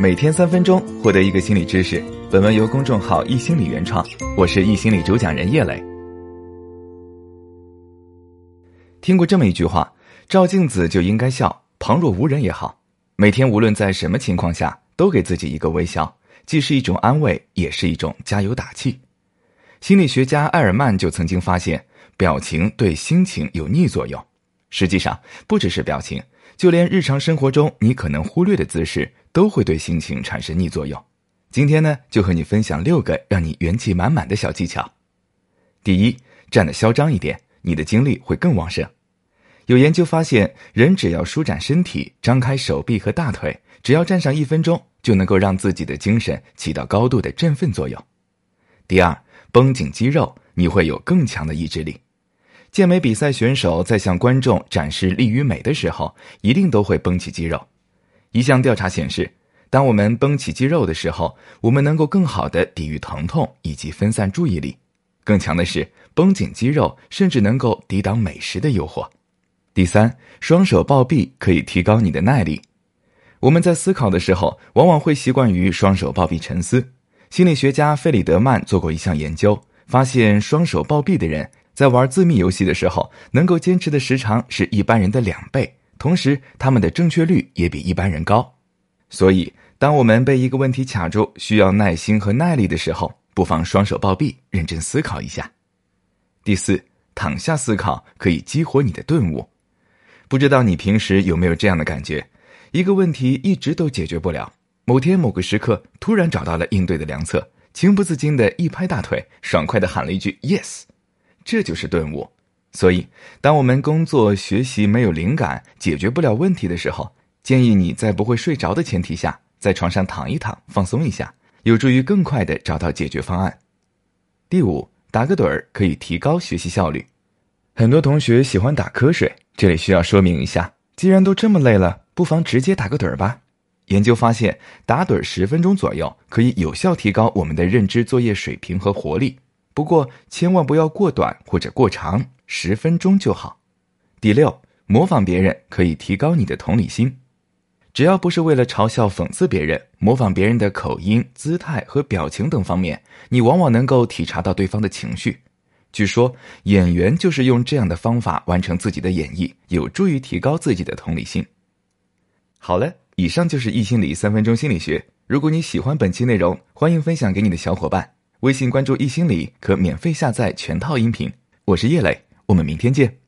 每天三分钟，获得一个心理知识。本文由公众号“易心理”原创，我是易心理主讲人叶磊。听过这么一句话：照镜子就应该笑，旁若无人也好。每天无论在什么情况下，都给自己一个微笑，既是一种安慰，也是一种加油打气。心理学家艾尔曼就曾经发现，表情对心情有逆作用。实际上，不只是表情，就连日常生活中你可能忽略的姿势，都会对心情产生逆作用。今天呢，就和你分享六个让你元气满满的小技巧。第一，站得嚣张一点，你的精力会更旺盛。有研究发现，人只要舒展身体，张开手臂和大腿，只要站上一分钟，就能够让自己的精神起到高度的振奋作用。第二，绷紧肌肉，你会有更强的意志力。健美比赛选手在向观众展示力与美的时候，一定都会绷起肌肉。一项调查显示，当我们绷起肌肉的时候，我们能够更好的抵御疼痛以及分散注意力。更强的是，绷紧肌肉甚至能够抵挡美食的诱惑。第三，双手抱臂可以提高你的耐力。我们在思考的时候，往往会习惯于双手抱臂沉思。心理学家费里德曼做过一项研究，发现双手抱臂的人。在玩自密游戏的时候，能够坚持的时长是一般人的两倍，同时他们的正确率也比一般人高。所以，当我们被一个问题卡住，需要耐心和耐力的时候，不妨双手抱臂，认真思考一下。第四，躺下思考可以激活你的顿悟。不知道你平时有没有这样的感觉？一个问题一直都解决不了，某天某个时刻突然找到了应对的良策，情不自禁的一拍大腿，爽快的喊了一句 “yes”。这就是顿悟，所以当我们工作学习没有灵感、解决不了问题的时候，建议你在不会睡着的前提下，在床上躺一躺，放松一下，有助于更快的找到解决方案。第五，打个盹儿可以提高学习效率。很多同学喜欢打瞌睡，这里需要说明一下，既然都这么累了，不妨直接打个盹儿吧。研究发现，打盹十分钟左右，可以有效提高我们的认知作业水平和活力。不过，千万不要过短或者过长，十分钟就好。第六，模仿别人可以提高你的同理心。只要不是为了嘲笑、讽刺别人，模仿别人的口音、姿态和表情等方面，你往往能够体察到对方的情绪。据说，演员就是用这样的方法完成自己的演绎，有助于提高自己的同理心。好了，以上就是易心理三分钟心理学。如果你喜欢本期内容，欢迎分享给你的小伙伴。微信关注“易心理”，可免费下载全套音频。我是叶磊，我们明天见。